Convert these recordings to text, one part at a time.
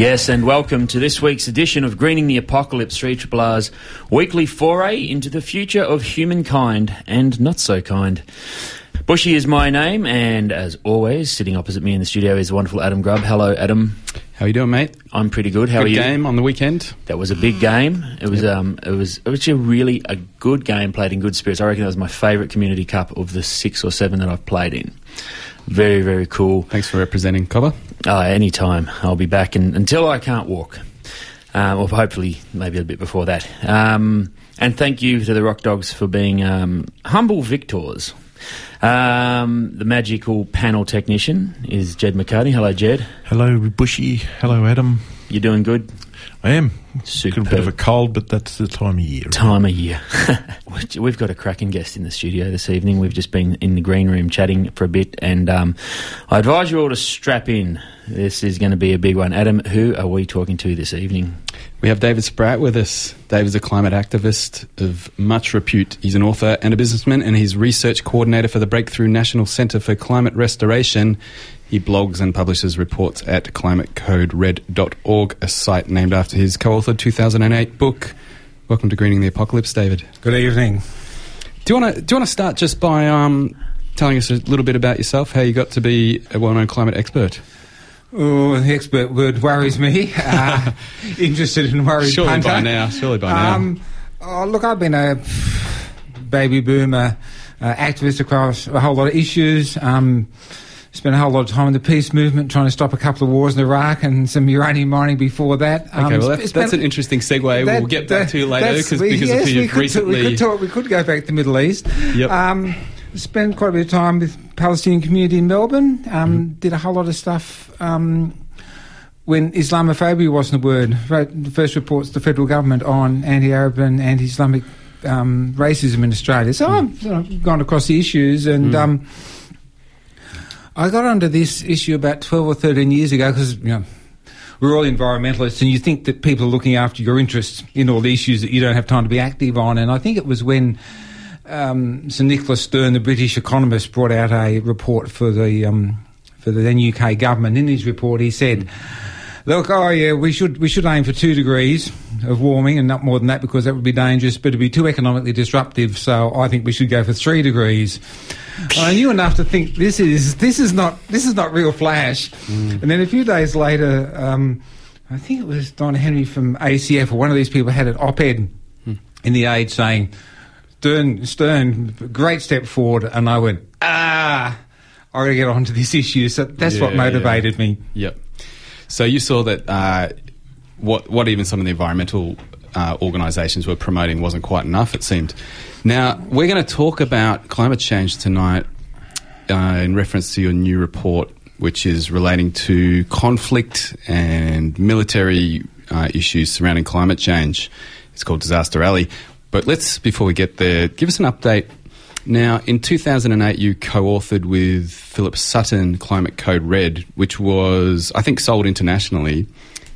Yes, and welcome to this week's edition of Greening the Apocalypse 3 Triple R's weekly foray into the future of humankind and not so kind. Bushy is my name, and as always, sitting opposite me in the studio is the wonderful Adam Grubb. Hello, Adam. How you doing, mate? I'm pretty good. How good are you? game on the weekend. That was a big game. It was um, it was it was a really a good game played in good spirits. I reckon that was my favourite community cup of the six or seven that I've played in. Very very cool. Thanks for representing Cobber. Uh, anytime. I'll be back in, until I can't walk. Um, or hopefully, maybe a bit before that. Um, and thank you to the Rock Dogs for being um, humble victors. Um, the magical panel technician is Jed McCartney. Hello, Jed. Hello, Bushy. Hello, Adam. You're doing good? I am. Superb. Got a bit of a cold, but that's the time of year. Time of year. We've got a cracking guest in the studio this evening. We've just been in the green room chatting for a bit, and um, I advise you all to strap in. This is going to be a big one. Adam, who are we talking to this evening? We have David Spratt with us. David's a climate activist of much repute. He's an author and a businessman, and he's research coordinator for the Breakthrough National Centre for Climate Restoration. He blogs and publishes reports at climatecodered.org, a site named after his co-authored 2008 book. Welcome to Greening the Apocalypse, David. Good evening. Do you want to do you want to start just by um, telling us a little bit about yourself, how you got to be a well-known climate expert? Oh, the expert word worries me. Uh, interested in worried Surely punter. by now, surely by now. Um, oh, look, I've been a baby boomer uh, activist across a whole lot of issues. Um, spent a whole lot of time in the peace movement trying to stop a couple of wars in Iraq and some uranium mining before that. Um, Okay, well, that's, that's an interesting segue. that- we'll get back that- to you later cause, we- because yes, of we you've could, recently. we could talk. We could go back to the Middle East. Yep. Um, spent quite a bit of time with Palestinian community in Melbourne. Um, Mm-hmm. Did a whole lot of stuff. Um, when Islamophobia wasn't a word, wrote the first reports to the federal government on anti-Arab and anti-Islamic um, racism in Australia. So I've you know, gone across the issues, and Mm. I got onto this issue about twelve or thirteen years ago because you know we're all environmentalists, and you think that people are looking after your interests in all the issues that you don't have time to be active on. And I think it was when um, Sir Nicholas Stern, the British economist, brought out a report for the um, for the then UK government. In his report, he said. Look, oh yeah, we should we should aim for two degrees of warming and not more than that because that would be dangerous, but it'd be too economically disruptive. So I think we should go for three degrees. I knew enough to think this is this is not this is not real flash. And then a few days later, um, I think it was Don Henry from ACF or one of these people had an op-ed in the Age saying, "Stern, Stern, great step forward," and I went, "Ah, I got to get onto this issue." So that's what Yeah, motivated me. Yep. So you saw that uh, what what even some of the environmental uh, organisations were promoting wasn't quite enough. It seemed. Now we're going to talk about climate change tonight uh, in reference to your new report, which is relating to conflict and military uh, issues surrounding climate change. It's called Disaster Alley. But let's before we get there, give us an update. Now, in 2008, you co authored with Philip Sutton Climate Code Red, which was, I think, sold internationally.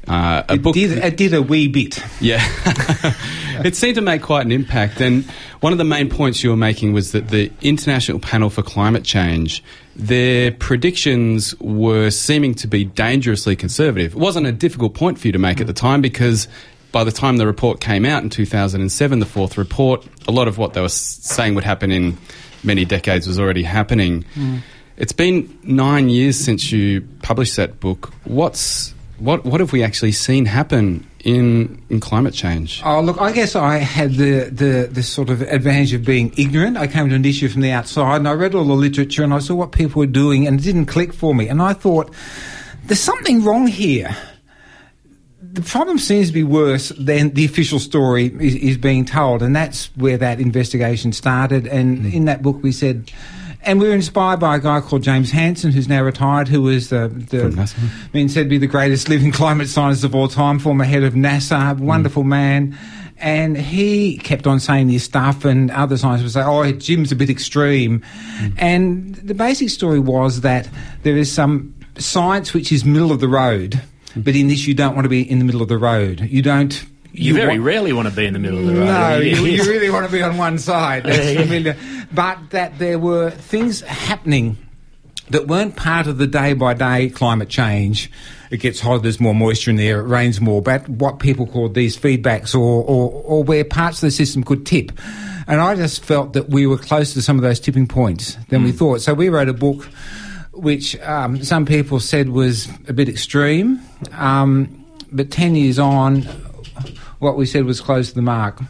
Uh, a It book. did, it did a wee bit. Yeah. it seemed to make quite an impact. And one of the main points you were making was that the International Panel for Climate Change, their predictions were seeming to be dangerously conservative. It wasn't a difficult point for you to make at the time because by the time the report came out in 2007, the fourth report, a lot of what they were saying would happen in many decades was already happening. Hmm. It's been nine years since you published that book. What's what? What have we actually seen happen in in climate change? Oh, look, I guess I had the, the, the sort of advantage of being ignorant. I came to an issue from the outside and I read all the literature and I saw what people were doing and it didn't click for me. And I thought, there's something wrong here. The problem seems to be worse than the official story is, is being told. And that's where that investigation started. And hmm. in that book, we said, and we were inspired by a guy called James Hansen, who's now retired, who was the, the NASA? been said to be the greatest living climate scientist of all time, former head of NASA, wonderful hmm. man. And he kept on saying this stuff, and other scientists would say, "Oh, Jim's a bit extreme." Hmm. And the basic story was that there is some science which is middle of the road, but in this you don't want to be in the middle of the road. You don't. You, very want- rarely want to be in the middle of the road. no, eh? you, you really want to be on one side. That's Yeah, yeah. familiar. But that there were things happening that weren't part of the day by day climate change. It gets hotter, there's more moisture in the air, it rains more, but what people called these feedbacks or, or, or where parts of the system could tip. And I just felt that we were closer to some of those tipping points than we mm. thought. So we wrote a book which um, some people said was a bit extreme, um, but 10 years on, what we said was close to the mark.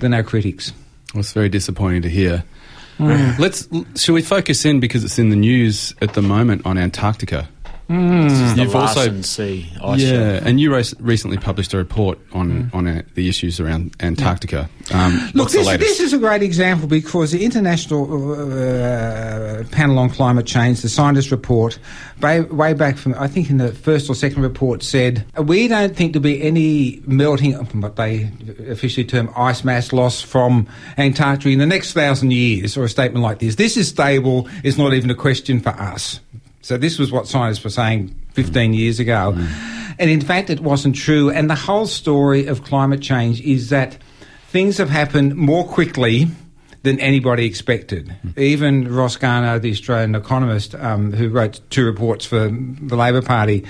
They're no critics. Well, it's very disappointing to hear. Mm. Let's. Shall we focus in because it's in the news at the moment on Antarctica? This is the You've also- Sea ice yeah, shelf. and you rec- recently published a report on on uh, the issues around Antarctica. Um, Mm. Look, this, this is a great example because the International uh, Panel on Climate Change, the scientist report, way, way back from, I think in the first or second report, said we don't think there'll be any melting, what they officially term ice mass loss from Antarctica in the next thousand years, or a statement like this. This is stable, it's not even a question for us. So this was what scientists were saying 15 years ago. And in fact, it wasn't true. And the whole story of climate change is that things have happened more quickly than anybody expected. Even Ross Garnaut, the Australian economist, um, who wrote two reports for the Labor Party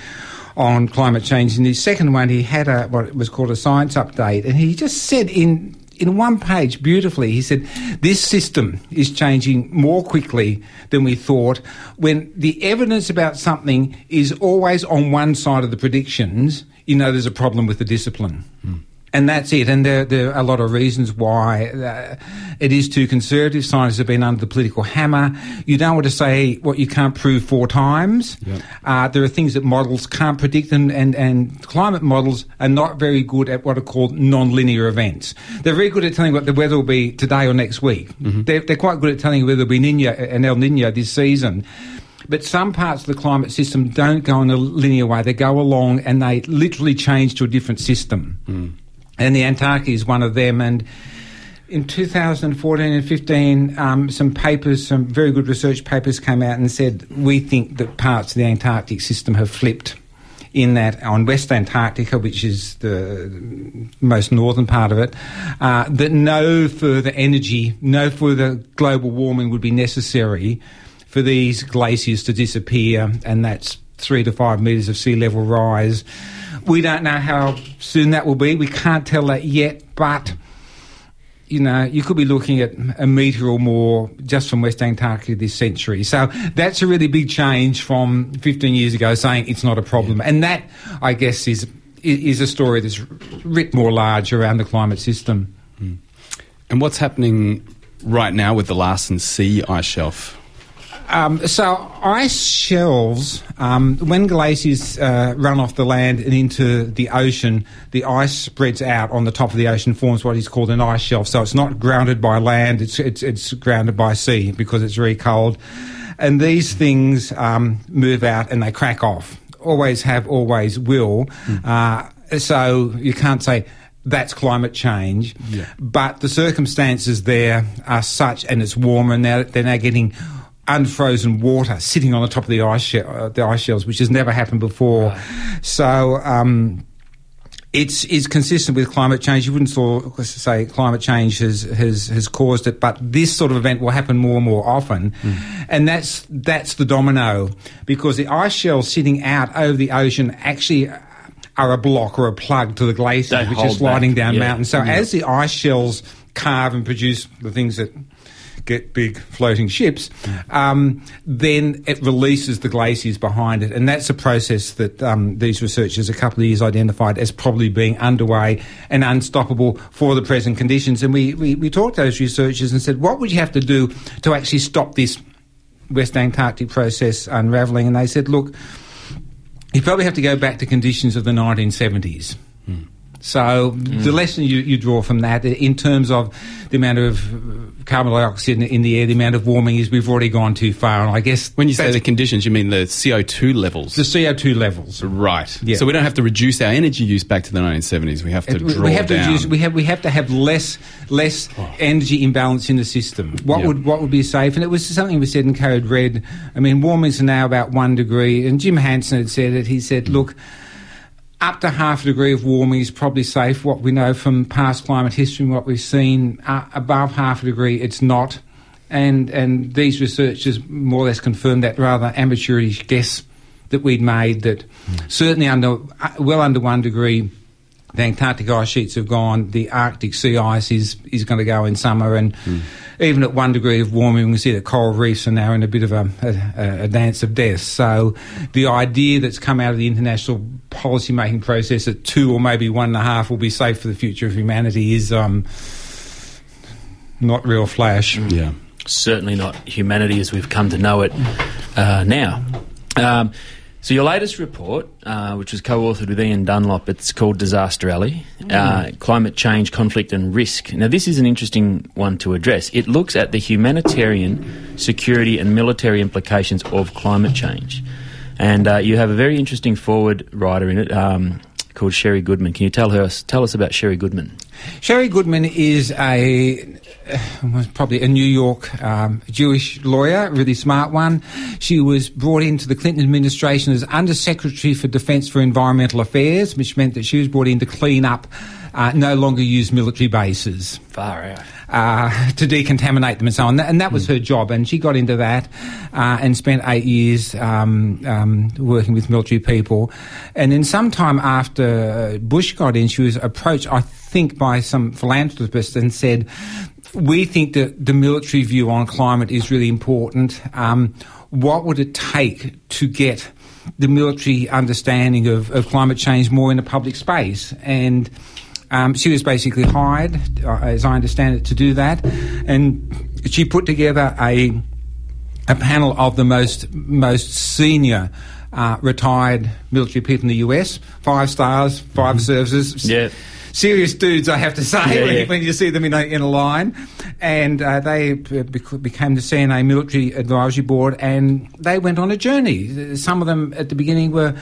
on climate change, in his second one, he had a what was called a science update, and he just said in in one page beautifully, he said, This system is changing more quickly than we thought. When the evidence about something is always on one side of the predictions, you know there's a problem with the discipline. Hmm. And that's it. And there, there are a lot of reasons why uh, it is too conservative. Scientists have been under the political hammer. You don't want to say what you can't prove four times. Uh, there are things that models can't predict, and, and, and climate models are not very good at what are called non-linear events. They're very good at telling what the weather will be today or next week. They're, they're quite good at telling whether there'll be Nino and El Nino this season. But some parts of the climate system don't go in a linear way. They go along and they literally change to a different system. And the Antarctic is one of them. And in 2014 and 15, um, some papers, some very good research papers came out and said, we think that parts of the Antarctic system have flipped. In that, on West Antarctica, which is the most northern part of it, uh, that no further energy, no further global warming would be necessary for these glaciers to disappear, and that's three to five metres of sea level rise. We don't know how soon that will be. We can't tell that yet, but you know, you could be looking at a metre or more just from West Antarctica this century. So that's a really big change from 15 years ago saying it's not a problem. And that, I guess, is is a story that's writ more large around the climate system. Hmm. and what's happening right now with the Larsen C ice shelf? Um, so ice shelves, um, when glaciers uh, run off the land and into the ocean, the ice spreads out on the top of the ocean, forms what is called an ice shelf. So it's not grounded by land; it's it's, it's grounded by sea because it's very cold. And these things um, move out and they crack off. Always have, always will. Uh, so you can't say that's climate change. But the circumstances there are such, and it's warmer and now. They're now getting unfrozen water sitting on the top of the ice she- uh, the ice shelves, which has never happened before. So. Um, it's is consistent with climate change. You wouldn't sort of say climate change has, has has caused it, but this sort of event will happen more and more often, and that's that's the domino because the ice shells sitting out over the ocean actually are a block or a plug to the glaciers, They which is sliding back, down yeah. mountains. So Yeah. as the ice shells carve and produce the things that get big floating ships, um, then it releases the glaciers behind it. And that's a process that um, these researchers a couple of years identified as probably being underway and unstoppable for the present conditions. And we, we, we talked to those researchers and said, what would you have to do to actually stop this West Antarctic process unravelling? And they said, look, you probably have to go back to conditions of the 1970s. So the lesson you, you draw from that, in terms of the amount of uh, carbon dioxide in, in the air, the amount of warming, is we've already gone too far. And I guess When you say the conditions, you mean the CO2 levels. the CO2 levels. right. Yeah. So we don't have to reduce our energy use back to the 1970s. We have to draw we have down. to use, we have we have to have less less energy imbalance in the system. What Yeah. would what would be safe? And it was something we said in Code Red. I mean, warming is now about one degree, and Jim Hansen had said it. He said, "Look." Up to half a degree of warming is probably safe. What we know from past climate history and what we've seen, uh, above half a degree, it's not. And and these researchers more or less confirmed that rather amateurish guess that we'd made that certainly under uh, well under one degree the Antarctic ice sheets have gone. The Arctic sea ice is, is going to go in summer, and even at one degree of warming, we can see that coral reefs are now in a bit of a, a, a dance of death. So, the idea that's come out of the international policy making process that two or maybe one and a half will be safe for the future of humanity is um, not real flash. yeah. certainly not humanity as we've come to know it uh, now. Um, so your latest report, uh, which was co-authored with Ian Dunlop, it's called Disaster Alley: uh, Climate Change, Conflict and Risk. Now, this is an interesting one to address. It looks at the humanitarian, security, and military implications of climate change, and uh, you have a very interesting forward writer in it. Um, Called Sherri Goodman. Can you tell her tell us about Sherri Goodman? Sherri Goodman is a was probably a New York um, Jewish lawyer, really smart one. She was brought into the Clinton administration as Undersecretary for Defence for Environmental Affairs, which meant that she was brought in to clean up uh, no longer used military bases Far out. uh, to decontaminate them and so on. And that was her job. And she got into that uh, and spent eight years um, um, working with military people. And then sometime after uh, Bush got in, she was approached, I think, by some philanthropists and said, we think that the military view on climate is really important. Um, what would it take to get the military understanding of, of climate change more in the public space? And um, she was basically hired, uh, as I understand it, to do that, and she put together a a panel of the most most senior uh, retired military people in the US, five stars, 5 services. Yeah. Serious dudes, I have to say, Yeah, when, yeah. when you see them in a, in a line. And uh, they became the CNA Military Advisory Board and they went on a journey. Some of them at the beginning were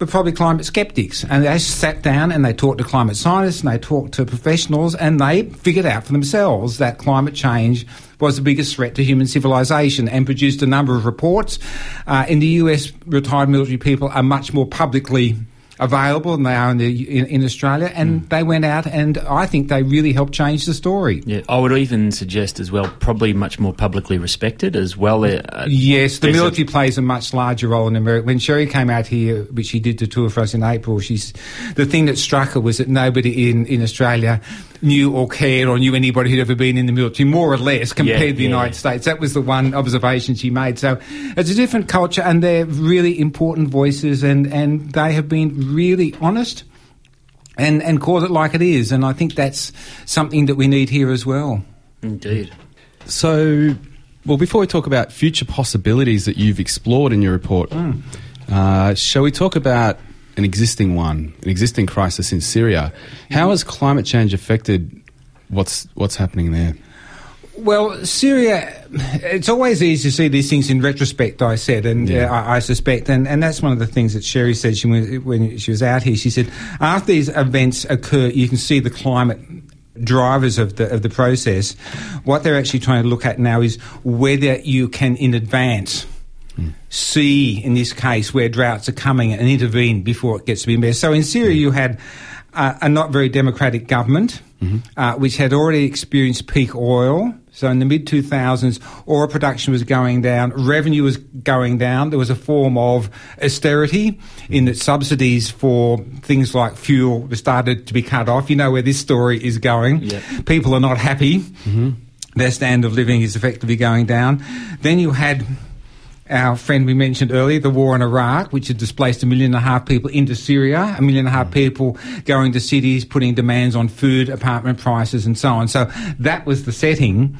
were probably climate skeptics. And they sat down and they talked to climate scientists and they talked to professionals and they figured out for themselves that climate change was the biggest threat to human civilization and produced a number of reports. Uh, in the US, retired military people are much more publicly available than they are in, the, in, in Australia. And they went out and I think they really helped change the story. Yeah, I would even suggest as well, probably much more publicly respected as well. Uh, Yes, the there's a- military plays a much larger role in America. When Sherri came out here, which she did the tour for us in April, she's the thing that struck her was that nobody in, in Australia knew or cared or knew anybody who'd ever been in the military, more or less, compared Yeah, to the yeah. United States. That was the one observation she made. So it's a different culture, and they're really important voices, and, and they have been really honest. And, and call it like it is, and I think that's something that we need here as well. Indeed. So, well, before we talk about future possibilities that you've explored in your report, uh, shall we talk about an existing one, an existing crisis in Syria? How has climate change affected what's what's happening there? Well, Syria, it's always easy to see these things in retrospect, I said, and Yeah. uh, I, I suspect, and, and that's one of the things that Sherri said she, when, when she was out here. She said, after these events occur, you can see the climate drivers of the, of the process. What they're actually trying to look at now is whether you can, in advance, see, in this case, where droughts are coming and intervene before it gets to be embarrassed. So in Syria, you had uh, a not very democratic government, uh, which had already experienced peak oil. So in the mid 2000s, oil production was going down, revenue was going down. There was a form of austerity in that subsidies for things like fuel started to be cut off. You know where this story is going. Yeah. People are not happy. their standard of living is effectively going down. Then you had our friend we mentioned earlier, the war in Iraq, which had displaced a million and a half people into Syria, a million and a half people going to cities, putting demands on food, apartment prices, and so on. So that was the setting.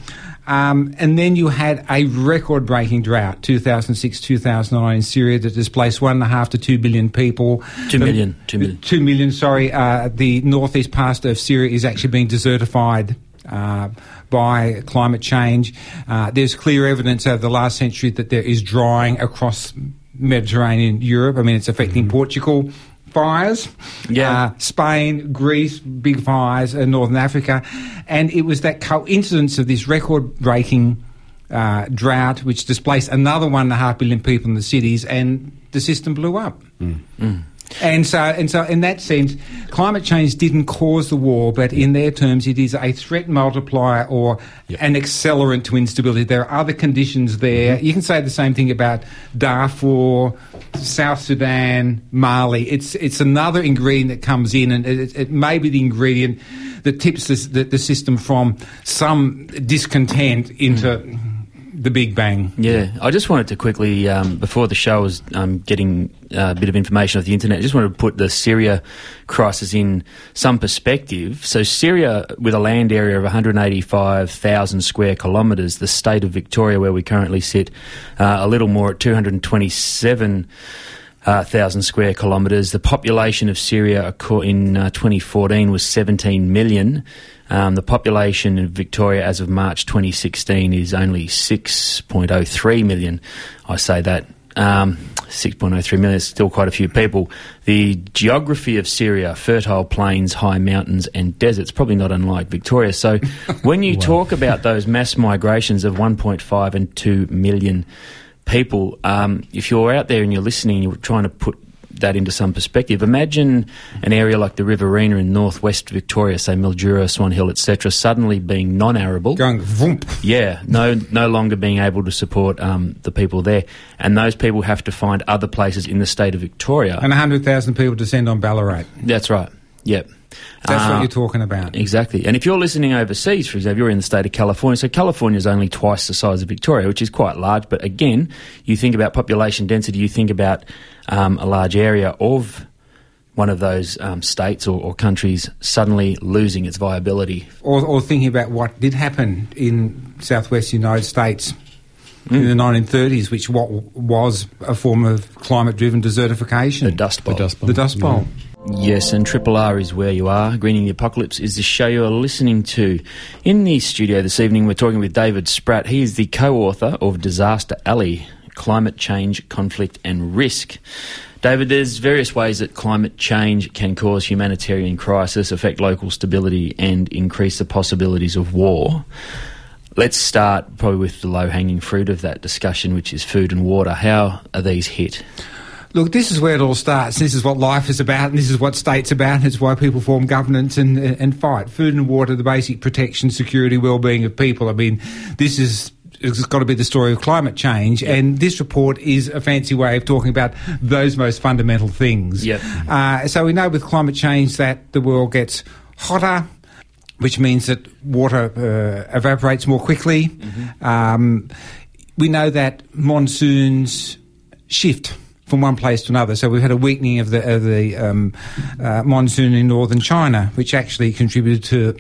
Um, and then you had a record breaking drought, 2006 2009 in Syria, that displaced one and a half to two billion people. Two million, two million. Two million, sorry. Uh, the northeast part of Syria is actually being desertified. Uh, by climate change, uh, there's clear evidence over the last century that there is drying across Mediterranean Europe. I mean, it's affecting Portugal. Fires, Yeah. uh, Spain, Greece, big fires in Northern Africa, and it was that coincidence of this record-breaking uh, drought which displaced another one and a half billion people in the cities, and the system blew up. And so, and so, in that sense, climate change didn't cause the war, but in their terms, it is a threat multiplier or an accelerant to instability. There are other conditions there. Mm-hmm. You can say the same thing about Darfur, South Sudan, Mali. It's it's another ingredient that comes in, and it, it may be the ingredient that tips the, the, the system from some discontent into mm-hmm. The Big Bang. Yeah, I just wanted to quickly, um, before the show, was um, getting uh, a bit of information off the internet. I just wanted to put the Syria crisis in some perspective. So, Syria, with a land area of 185,000 square kilometres, the state of Victoria, where we currently sit, uh, a little more at 227 uh, thousand square kilometres. The population of Syria in uh, 2014 was 17 million. Um, the population in Victoria as of March 2016 is only 6.03 million. I say that. Um, 6.03 million is still quite a few people. The geography of Syria, fertile plains, high mountains, and deserts, probably not unlike Victoria. So when you talk about those mass migrations of 1.5 and 2 million people, um, if you're out there and you're listening, you're trying to put that into some perspective. Imagine an area like the Riverina in northwest Victoria, say Mildura, Swan Hill, etc., suddenly being non-arable. Going voomp. Yeah, no, no longer being able to support um, the people there, and those people have to find other places in the state of Victoria. And 100,000 people descend on Ballarat. That's right. Yep. That's Uh, what you're talking about. Exactly. And if you're listening overseas, for example, you're in the state of California. So California is only twice the size of Victoria, which is quite large. But again, you think about population density, you think about um, a large area of one of those um, states or, or countries suddenly losing its viability. Or, or thinking about what did happen in southwest United States Mm. in the 1930s, which what was a form of climate-driven desertification. The Dust Bowl. The Dust Bowl. The Dust Bowl. Yes, and Triple R is where you are. Greening the Apocalypse is the show you are listening to. In the studio this evening, we're talking with David Spratt. He is the co-author of Disaster Alley, Climate Change, Conflict and Risk. David, there's various ways that climate change can cause humanitarian crisis, affect local stability, and increase the possibilities of war. Let's start probably with the low-hanging fruit of that discussion, which is food and water. How are these hit? Look, this is where it all starts. This is what life is about, and this is what states about. And it's why people form governments and, and fight. Food and water, the basic protection, security, well-being of people. I mean, this is it's got to be the story of climate change, and this report is a fancy way of talking about those most fundamental things. Yep. Uh, so we know with climate change that the world gets hotter, which means that water uh, evaporates more quickly. Um, we know that monsoons shift from one place to another. So we've had a weakening of the, of the um, uh, monsoon in northern China, which actually contributed to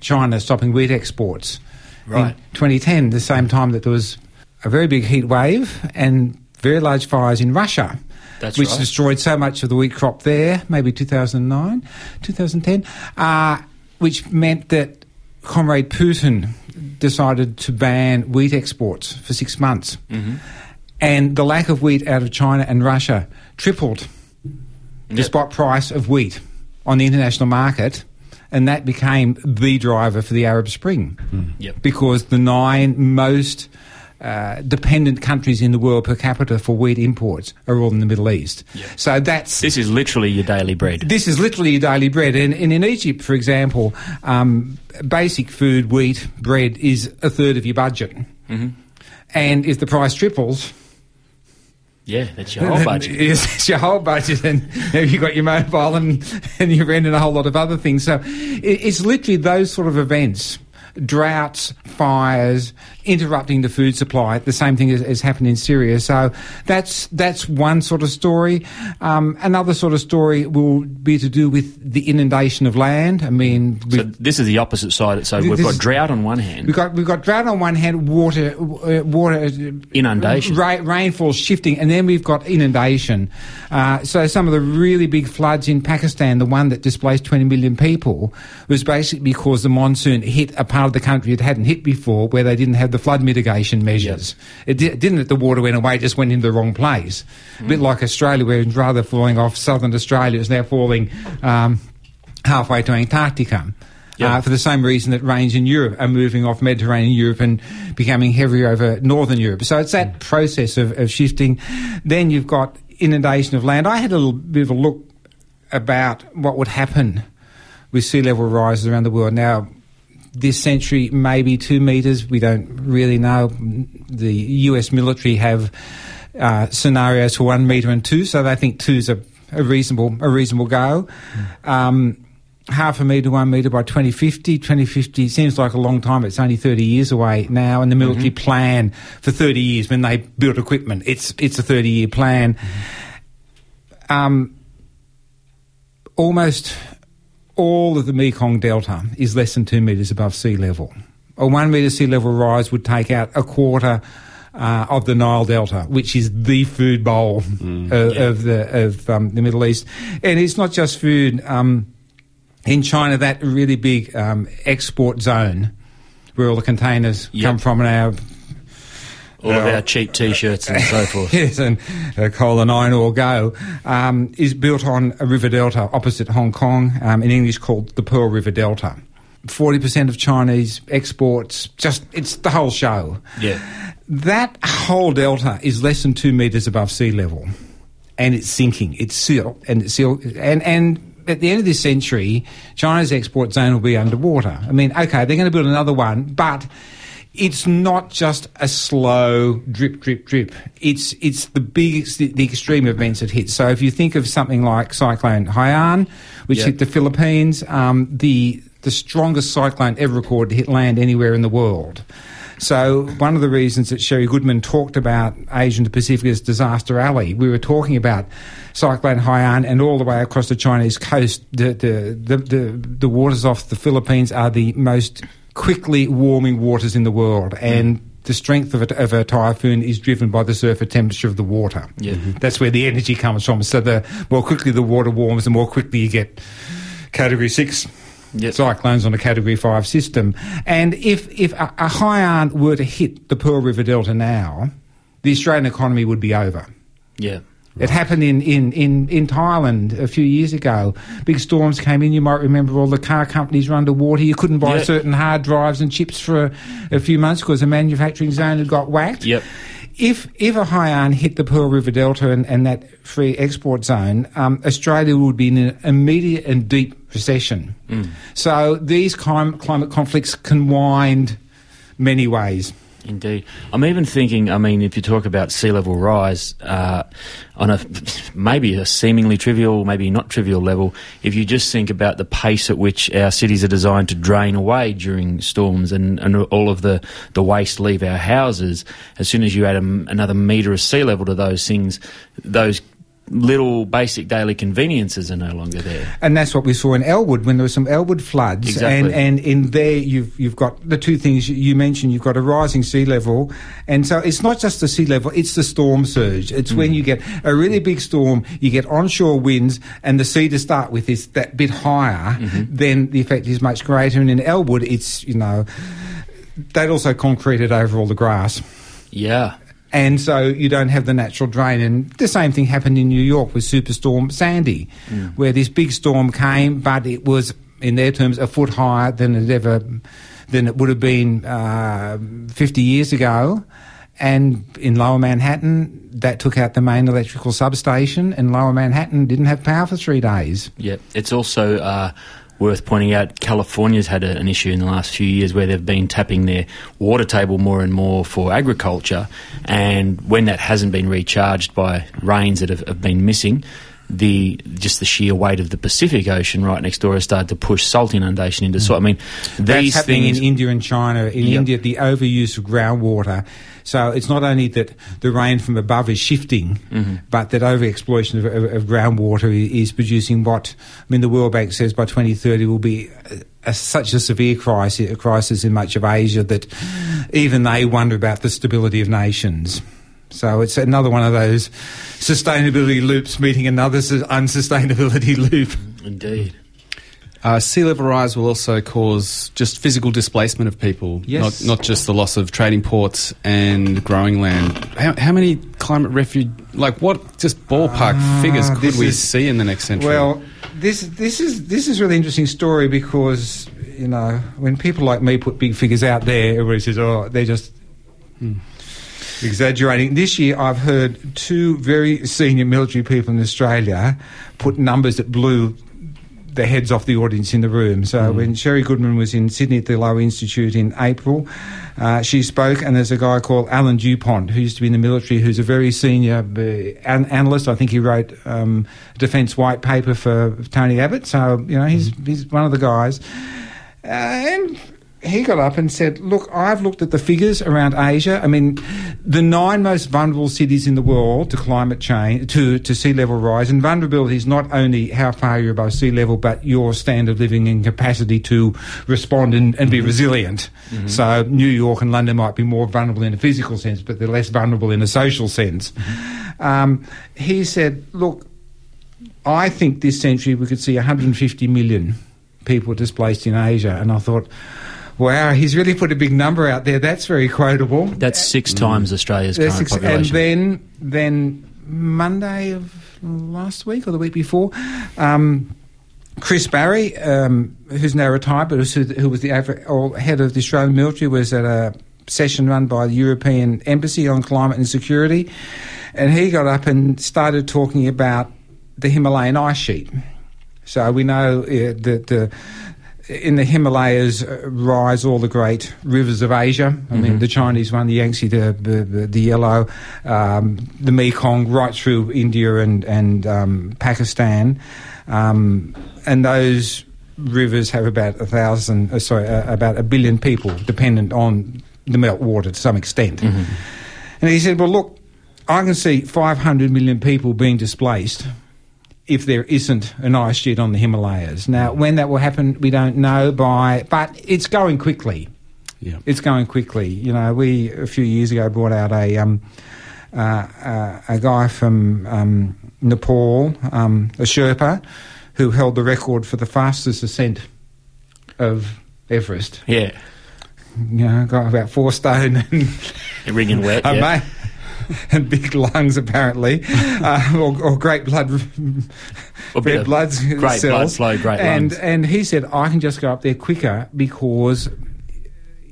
China stopping wheat exports. Right. In 2010, the same time that there was a very big heat wave and very large fires in Russia. That's which right. destroyed so much of the wheat crop there, maybe 2009, 2010, uh, which meant that Comrade Putin decided to ban wheat exports for six months. Mm-hmm. And the lack of wheat out of China and Russia tripled the spot price of wheat on the international market. And that became the driver for the Arab Spring. Yep. Because the nine most uh, dependent countries in the world per capita for wheat imports are all in the Middle East. So that's This is literally your daily bread. this is literally your daily bread. And, and in Egypt, for example, um, basic food, wheat, bread, is a third of your budget. Mm-hmm. And if the price triples, Yeah, that's your whole budget. Yes, it's your whole budget, and you've got your mobile and, and your rent and a whole lot of other things. So it, it's literally those sort of events droughts, fires, interrupting the food supply. The same thing has, has happened in Syria. So that's that's one sort of story. Um, another sort of story will be to do with the inundation of land. I mean, So this is the opposite side. So we've got drought on one hand. We've got we've got drought on one hand, water uh, water Inundation. ra- rainfall shifting, and then we've got inundation. Uh, so some of the really big floods in Pakistan, the one that displaced 20 million people, was basically because the monsoon hit a part of the country it hadn't hit before, where they didn't have the flood mitigation measures. It, di- didn't that the water went away; it just went into the wrong place. A bit like Australia, where it's rather falling off southern Australia, it's now falling. Um, halfway to Antarctica. Uh, for the same reason that rains in Europe are moving off Mediterranean Europe and becoming heavier over Northern Europe. So it's that process of, of shifting. Then you've got inundation of land. I had a little bit of a look about what would happen with sea level rises around the world. Now, this century, maybe two metres. We don't really know. The US military have uh, scenarios for one metre and two, so they think two's a, a reasonable a reasonable go. Um, half a metre, one metre by 2050. 2050 seems like a long time. It's only 30 years away now, and the military plan for 30 years when they build equipment. It's it's a 30 year plan. Um, almost all of the Mekong Delta is less than two metres above sea level. A one metre sea level rise would take out a quarter uh, of the Nile Delta, which is the food bowl of, of the of um, the Middle East. And it's not just food. Um, in China, that really big um, export zone where all the containers come from and our All of our cheap T-shirts and so forth. yes, and uh, coal and iron ore go, um, is built on a river delta opposite Hong Kong, um, in English called the Pearl River Delta. 40% of Chinese exports, just, it's the whole show. Yeah. That whole delta is less than two metres above sea level, and it's sinking. It's still, and it's still, and, and at the end of this century, China's export zone will be underwater. I mean, okay, they're going to build another one, but it's not just a slow drip, drip, drip. It's it's the biggest, the, the extreme events that hit. So if you think of something like Cyclone Haiyan, which Yeah. hit the Philippines, um, the the strongest cyclone ever recorded to hit land anywhere in the world. So one of the reasons that Sherri Goodman talked about Asian to Pacific as disaster alley, we were talking about Cyclone Haiyan and all the way across the Chinese coast. The the the, the, the waters off the Philippines are the most quickly warming waters in the world, mm. and the strength of a, of a typhoon is driven by the surface temperature of the water. Yeah. Mm-hmm. That's where the energy comes from. So the more quickly the water warms, the more quickly you get category six cyclones on a category five system. And if, if a, a Haiyan were to hit the Pearl River Delta now, the Australian economy would be over. Yeah. It happened in, in, in, in Thailand a few years ago. Big storms came in. You might remember all the car companies were underwater. You couldn't buy Yeah. certain hard drives and chips for a, a few months because the manufacturing zone had got whacked. Yep. If if a Haiyan hit the Pearl River Delta and, and that free export zone, um, Australia would be in an immediate and deep recession. Mm. So these clim- climate conflicts can wind many ways. Indeed. I'm even thinking, I mean, if you talk about sea level rise uh, on a maybe a seemingly trivial, maybe not trivial level, if you just think about the pace at which our cities are designed to drain away during storms and, and all of the, the waste leave our houses, as soon as you add a m another metre of sea level to those things, those little basic daily conveniences are no longer there. And that's what we saw in Elwood when there were some Elwood floods. Exactly. And, and in there, you've, you've got the two things you mentioned. You've got a rising sea level. And so it's not just the sea level, it's the storm surge. It's when mm. you get a really big storm, you get onshore winds, and the sea to start with is that bit higher, mm-hmm. then the effect is much greater. And in Elwood, it's, you know, they'd also concreted over all the grass. Yeah. And so you don't have the natural drain. And the same thing happened in New York with Superstorm Sandy, where this big storm came, but it was, in their terms, a foot higher than it ever, than it would have been uh, 50 years ago. And in Lower Manhattan, that took out the main electrical substation, and Lower Manhattan didn't have power for three days. Yeah, it's also uh, worth pointing out California's had a, an issue in the last few years where they've been tapping their water table more and more for agriculture, and when that hasn't been recharged by rains that have, have been missing, the just the sheer weight of the Pacific Ocean right next door has started to push salt inundation into mm. soil. I mean, That's these happening things. in India and China. In Yep. India, the overuse of groundwater. So it's not only that the rain from above is shifting, Mm-hmm. but that overexploitation of, of, of groundwater is producing what I mean. The World Bank says by 2030 will be a, a, such a severe crisis, a crisis in much of Asia that even they wonder about the stability of nations. So it's another one of those sustainability loops meeting another sus- unsustainability loop. Indeed. Uh, sea level rise will also cause just physical displacement of people, Yes. not, not just the loss of trading ports and growing land. How, how many climate refuge, like what just ballpark figures could Ah, we is- see in the next century? Well, this this is this is a really interesting story because you know when people like me put big figures out there, everybody says, "Oh, they're just." Exaggerating. This year, I've heard two very senior military people in Australia put numbers that blew the heads off the audience in the room. So when Sherri Goodman was in Sydney at the Lowy Institute in April, uh, she spoke, and there's a guy called Alan Dupont who used to be in the military, who's a very senior uh, an- analyst. I think he wrote um, a defence white paper for Tony Abbott. So you know he's he's one of the guys, uh, and. He got up and said, Look, I've looked at the figures around Asia. I mean, the nine most vulnerable cities in the world to climate change, to, to sea level rise. And vulnerability is not only how far you're above sea level, but your standard of living and capacity to respond and, and be mm-hmm. resilient. Mm-hmm. So, New York and London might be more vulnerable in a physical sense, but they're less vulnerable in a social sense. Mm-hmm. Um, he said, Look, I think this century we could see 150 million people displaced in Asia. And I thought, wow, he's really put a big number out there. That's very quotable. That's six times Australia's That's current ex- and then, then Monday of last week or the week before, um, Chris Barrie, um, who's now retired, but who, who was the head of the Australian military, was at a session run by the European Embassy on climate and security, and he got up and started talking about the Himalayan ice sheet. So we know uh, that the in the Himalayas uh, rise all the great rivers of Asia. I mean, the Chinese one, the Yangtze, the the, the Yellow, um, the Mekong, right through India and and um, Pakistan, um, and those rivers have about a thousand, uh, sorry, uh, about a billion people dependent on the meltwater to some extent. And he said, "Well, look, I can see 500 million people being displaced." If there isn't an ice sheet on the Himalayas. Now, when that will happen, we don't know by, but it's going quickly. Yeah. It's going quickly. You know, we a few years ago brought out a um, uh, uh, a guy from um, Nepal, um, a Sherpa, who held the record for the fastest ascent of Everest. yeah, You know, got about four stone and ringing wet. yeah. mate, and big lungs apparently, uh, or, or great blood, red of blood uh, great blood cells. flow, great and lungs. and he said I can just go up there quicker because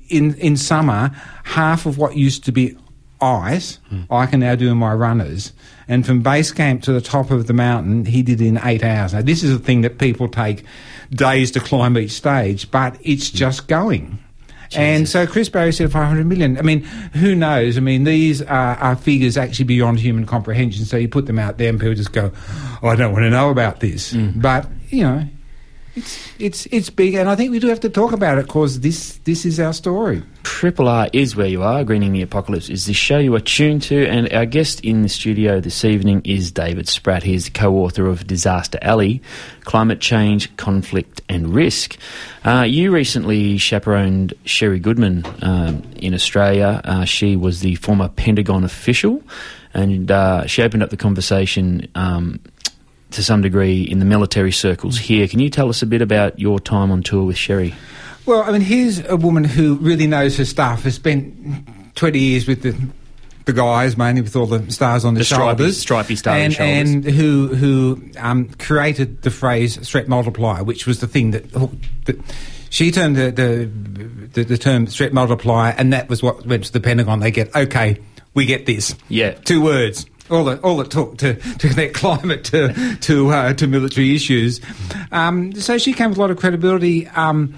in in summer half of what used to be ice hmm. I can now do in my runners. And from base camp to the top of the mountain, he did in eight hours. Now, this is a thing that people take days to climb each stage, but it's hmm. just going. And so Chris Barrie said 500 million. I mean, who knows? I mean, these are, are figures actually beyond human comprehension. So you put them out there and people just go, oh, I don't want to know about this. Mm. But, you know, it's, it's, it's big. And I think we do have to talk about it because this, this is our story. Triple R is where you are. Greening the Apocalypse is the show you are tuned to, and our guest in the studio this evening is David Spratt. He's the co-author of Disaster Alley: Climate Change, Conflict and Risk. Uh, you recently chaperoned Sherri Goodman um, in Australia. Uh, she was the former Pentagon official, and uh, she opened up the conversation. Um, to some degree, in the military circles here. Can you tell us a bit about your time on tour with Sherri? Well, I mean, here's a woman who really knows her stuff, has spent 20 years with the the guys, mainly with all the stars on the, The stripy- shoulders, stripy star on and, shoulders. and who who um, created the phrase threat multiplier, which was the thing that, that she turned the, the the the term threat multiplier, and that was what went to the Pentagon. They get okay, we get this. Yeah. two words. All that, all it took to, to connect climate to to uh, to military issues. Um, so she came with a lot of credibility. Um,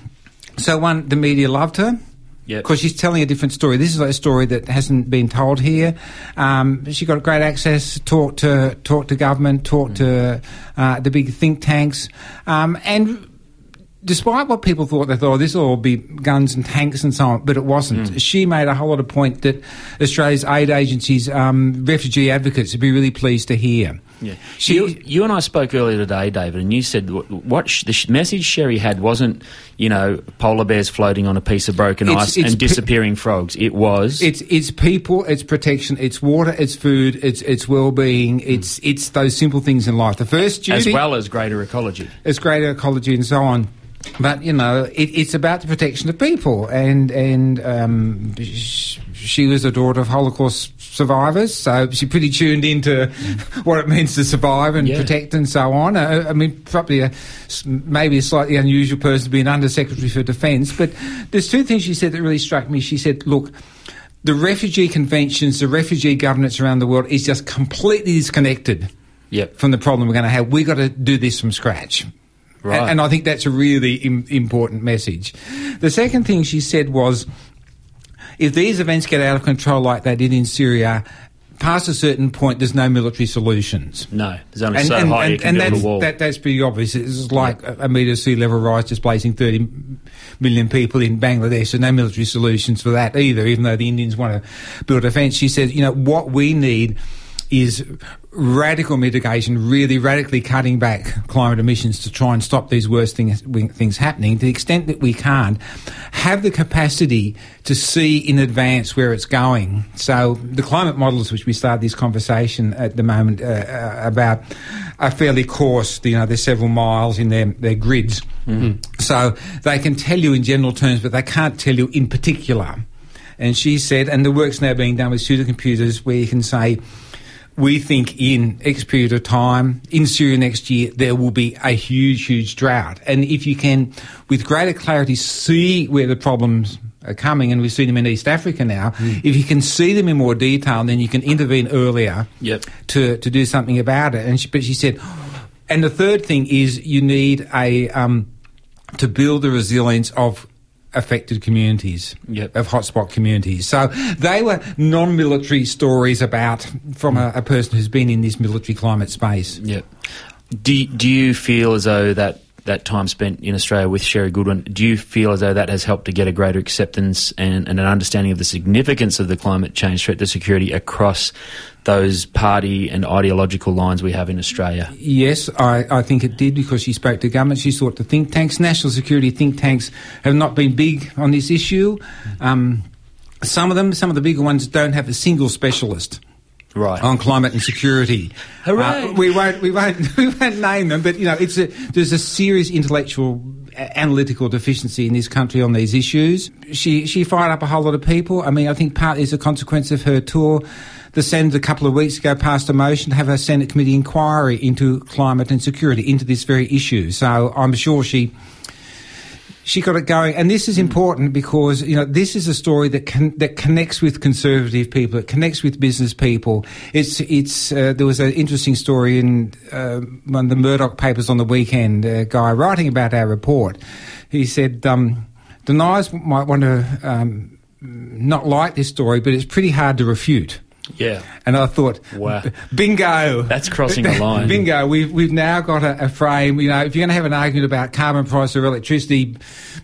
so one, the media loved her. Yep. Because she's telling a different story. This is a story that hasn't been told here. Um, she got great access, talked to talk to government, talk to uh, the big think tanks, um, and despite what people thought, they thought oh, this will all be guns and tanks and so on, but it wasn't. She made a whole lot of point that Australia's aid agencies, um, refugee advocates, would be really pleased to hear. Yeah. She- you, you and I spoke earlier today, David, and you said what, sh- the sh- message Sherri had wasn't, you know, polar bears floating on a piece of broken It's- ice it's and pe- disappearing frogs. It was. It's it's people, it's protection, it's water, it's food, it's it's well being, it's it's those simple things in life. The first as well as greater ecology. it's greater ecology and so on. But you know, it, it's about the protection of people, and and um, sh- she was a daughter of Holocaust survivors, so she pretty tuned into what it means to survive and Yeah. protect and so on. Uh, I mean, probably a, maybe a slightly unusual person to be an undersecretary for defence. But there's two things she said that really struck me. She said, "Look." The refugee conventions, the refugee governance around the world is just completely disconnected Yep. from the problem we're going to have. We've got to do this from scratch. Right. And, and I think that's a really Im- important message. The second thing she said was if these events get out of control like they did in Syria, past a certain point, there's no military solutions. No, there's only so high you can and build that's, a wall. That, that's pretty obvious. It's like a, a metre sea level rise displacing 30 million people in Bangladesh. So no military solutions for that either, even though the Indians want to build a fence. She said, you know, what we need is radical mitigation, really radically cutting back climate emissions to try and stop these worst things, things happening. To the extent that we can't, have the capacity to see in advance where it's going. So the climate models, which we started this conversation at the moment uh, uh, about, are fairly coarse. You know, there's several miles in their, their grids. So they can tell you in general terms, but they can't tell you in particular. And she said, and the work's now being done with supercomputers where you can say, we think in X period of time, in Syria next year, there will be a huge, huge drought. And if you can, with greater clarity, see where the problems are coming, and we've seen them in East Africa now, if you can see them in more detail, then you can intervene earlier Yep. to, to do something about it. And she, but she said, and the third thing is you need a, um, to build the resilience of affected communities, Yep. of hotspot communities. So they were non-military stories about from a, a person who's been in this military climate space. Yep. Do do you feel as though that that time spent in Australia with Sherri Goodwin, do you feel as though that has helped to get a greater acceptance and, and an understanding of the significance of the climate change threat to security across those party and ideological lines we have in Australia? Yes, I, I think it did because she spoke to government. She sought to think tanks. National security think tanks have not been big on this issue. Um, some of them, some of the bigger ones, don't have a single specialist. Right. on climate and security. Hooray. Uh, we won't, we won't, we won't name them, but you know, it's a, there's a serious intellectual, analytical deficiency in this country on these issues. She she fired up a whole lot of people. I mean, I think partly as a consequence of her tour. The Senate a couple of weeks ago passed a motion to have a Senate committee inquiry into climate and security, into this very issue. So I'm sure she she got it going, and this is important because you know this is a story that con- that connects with conservative people, it connects with business people. It's it's uh, there was an interesting story in uh, one of the Murdoch papers on the weekend. A guy writing about our report, he said um, deniers might want to um, not like this story, but it's pretty hard to refute. Yeah. And I thought, Wow. bingo. That's crossing the line. bingo. We've, we've now got a, a frame. You know, if you're going to have an argument about carbon price or electricity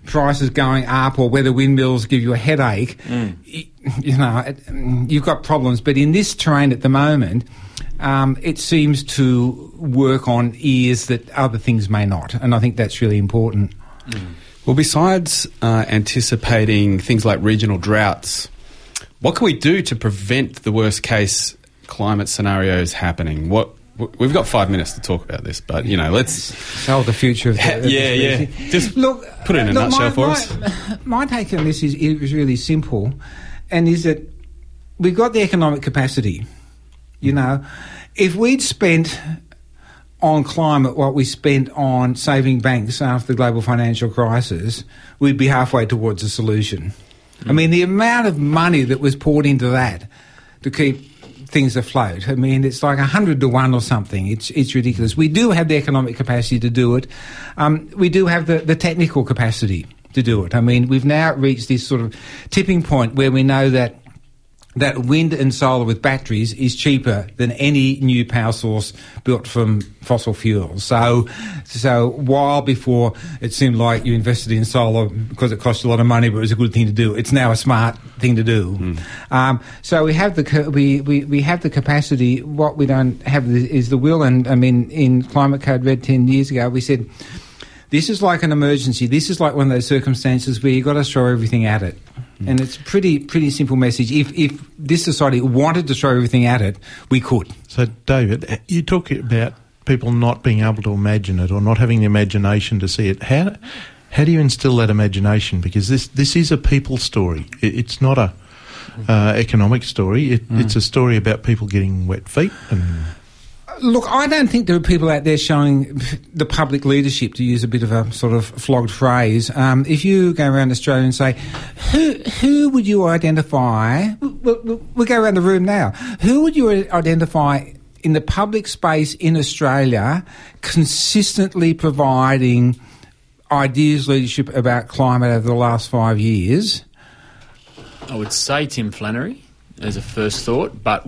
prices going up or whether windmills give you a headache, Mm. y- you know, it- you've got problems. But in this terrain at the moment, um, it seems to work on ears that other things may not. And I think that's really important. Well, besides uh, anticipating things like regional droughts, what can we do to prevent the worst case climate scenarios happening? What we've got five minutes to talk about this, but you know, let's Tell the future of the, of yeah, yeah. Just Look, put it in a uh, look, nutshell my, for my, us. My take on this is, is really simple, and is that we've got the economic capacity. You know, if we'd spent on climate what we spent on saving banks after the global financial crisis, we'd be halfway towards a solution. I mean, the amount of money that was poured into that to keep things afloat. I mean, it's like a hundred to one or something. It's it's ridiculous. We do have the economic capacity to do it. Um, we do have the, the technical capacity to do it. I mean, we've now reached this sort of tipping point where we know that that wind and solar with batteries is cheaper than any new power source built from fossil fuels. So, so while before it seemed like you invested in solar because it cost a lot of money, but it was a good thing to do, it's now a smart thing to do. Um, so we have the we, we, we have the capacity. What we don't have is the will. And I mean, in Climate Code Red ten years ago, we said. This is like an emergency. This is like one of those circumstances where you've got to throw everything at it. And it's a pretty, pretty simple message. If, if this society wanted to throw everything at it, we could. So, David, you talk about people not being able to imagine it or not having the imagination to see it. How how do you instill that imagination? Because this this is a people story. It, it's not a uh, economic story. It, It's a story about people getting wet feet and Look, I don't think there are people out there showing the public leadership, to use a bit of a sort of flogged phrase. Um, if you go around Australia and say, who who would you identify? We'll, we'll, we'll go around the room now. Who would you identify in the public space in Australia consistently providing ideas leadership about climate over the last five years? I would say Tim Flannery as a first thought, but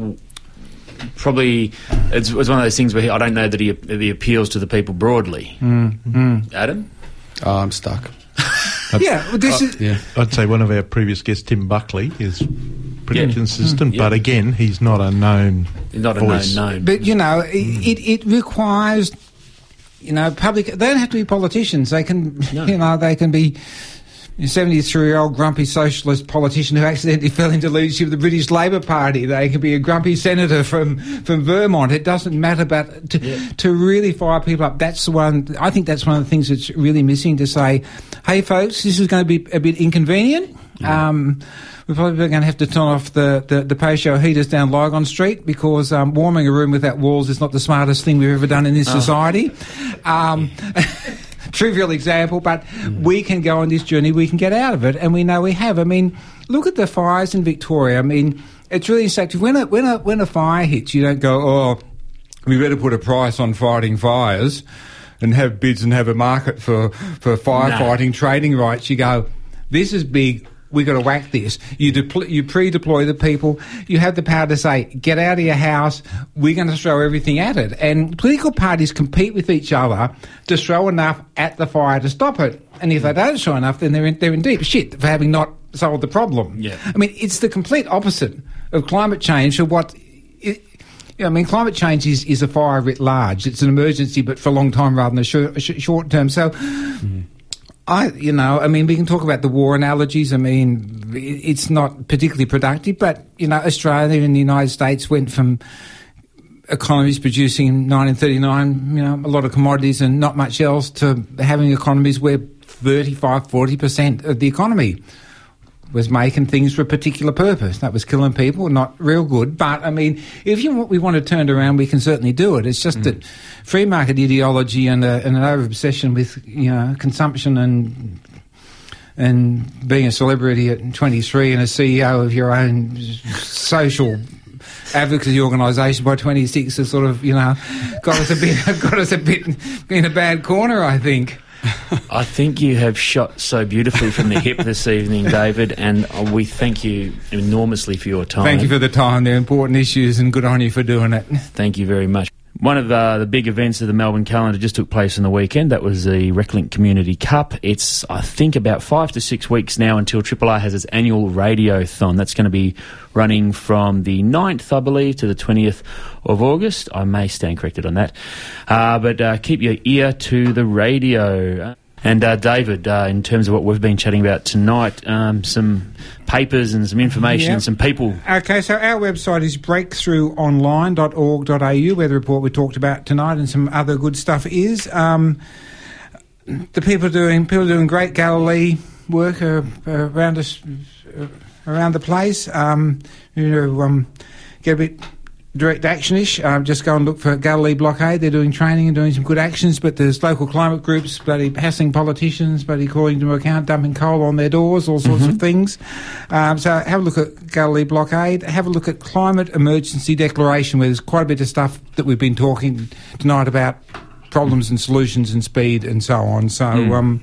probably it's, it's one of those things where he, I don't know that he, he appeals to the people broadly. Mm, mm. Adam? Oh, I'm stuck. yeah, well, this uh, is. Yeah. I'd say one of our previous guests, Tim Buckley, is pretty Yeah. consistent. Mm, But again, he's not a known Not a voice. known known. But you know, it, mm. it, it requires, you know, public. They don't have to be politicians. They can, you know, they can be. A 73 year old grumpy socialist politician who accidentally fell into leadership of the British Labour Party. They can be a grumpy senator from, from Vermont. It doesn't matter, but to, to really fire people up, that's the one, I think that's one of the things that's really missing to say, hey folks, this is going to be a bit inconvenient. Um, we're probably going to have to turn off the, the, the patio heaters down Lygon Street because um, warming a room without walls is not the smartest thing we've ever done in this society. Um, trivial example, but hmm. we can go on this journey, we can get out of it, and we know we have. I mean, look at the fires in Victoria. I mean, it's really instructive. When a, when a, when a fire hits, you don't go, oh, we better put a price on fighting fires and have bids and have a market for, for firefighting trading rights. You go, this is big. We've got to whack this. You, depl- you pre-deploy the people. You have the power to say, get out of your house. We're going to throw everything at it. And political parties compete with each other to throw enough at the fire to stop it. And if they don't throw enough, then they're in, they're in deep shit for having not solved the problem. Yeah. I mean, it's the complete opposite of climate change of what... It, I mean, climate change is, is a fire writ large. It's an emergency, but for a long time rather than a short, sh- short term. So, hmm. I, you know, I mean, we can talk about the war analogies. I mean, it's not particularly productive, but, you know, Australia and the United States went from economies producing in 1939, you know, a lot of commodities and not much else to having economies where 35, 40% of the economy was making things for a particular purpose. That was killing people, not real good. But I mean, if you want, we want to turn it around, we can certainly do it. It's just mm. that free market ideology and, a, and an over obsession with you know consumption and and being a celebrity at 23 and a CEO of your own social advocacy organisation by 26 has sort of you know got us a bit got us a bit in a bad corner. I think. I think you have shot so beautifully from the hip this evening, David, and we thank you enormously for your time. Thank you for the time. They're important issues, and good on you for doing it. Thank you very much. One of uh, the big events of the Melbourne calendar just took place in the weekend. That was the Reclink Community Cup. It's, I think, about five to six weeks now until Triple R has its annual radiothon. That's going to be running from the 9th, I believe, to the 20th of August. I may stand corrected on that. Uh, but uh, keep your ear to the radio. And uh, David, uh, in terms of what we've been chatting about tonight, um, some papers and some information and some people. Okay, so our website is breakthroughonline.org.au, where the report we talked about tonight and some other good stuff is. Um, the people doing people doing great Galilee work uh, around us, uh, around the place. Um, you know, um, get a bit direct actionish. Um, just go and look for Galilee Blockade. They're doing training and doing some good actions. But there's local climate groups, bloody passing politicians, bloody calling to account, dumping coal on their doors, all sorts of things. Um, so have a look at Galilee Blockade. Have a look at Climate Emergency Declaration, where there's quite a bit of stuff that we've been talking tonight about problems and solutions and speed and so on. So. Um,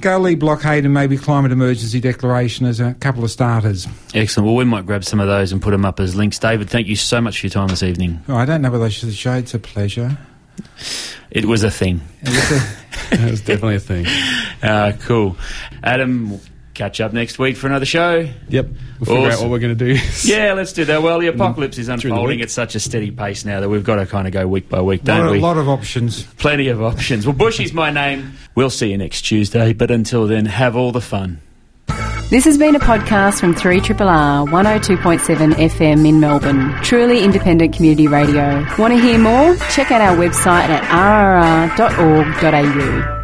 Galilee blockade and maybe climate emergency declaration as a couple of starters. Excellent. Well, we might grab some of those and put them up as links. David, thank you so much for your time this evening. Oh, I don't know whether I should say it's a pleasure. It was a thing. It was a- That was definitely a thing. Uh, cool. Adam, we'll catch up next week for another show. Yep. We'll figure out what we're going to do. Yeah, let's do that. Well, the mm-hmm. apocalypse is unfolding at such a steady pace now that we've got to kind of go week by week, lot, don't of, we? A lot of options. Plenty of options. Well, Bushy's my name. We'll see you next Tuesday, but until then, have all the fun. This has been a podcast from 3RRR 102.7 FM in Melbourne. Truly independent community radio. Want to hear more? Check out our website at rrr.org.au.